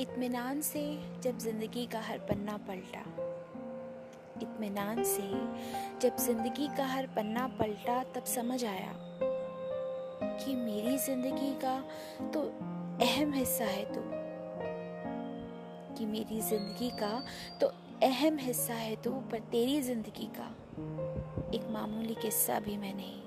इत्मीनान से जब ज़िंदगी का हर पन्ना पलटा। इत्मीनान से जब ज़िंदगी का हर पन्ना पलटा, तब समझ आया कि मेरी ज़िंदगी का तो अहम हिस्सा है तू। कि मेरी ज़िंदगी का तो अहम हिस्सा है तू, पर तेरी ज़िंदगी का एक मामूली किस्सा भी मैं नहीं।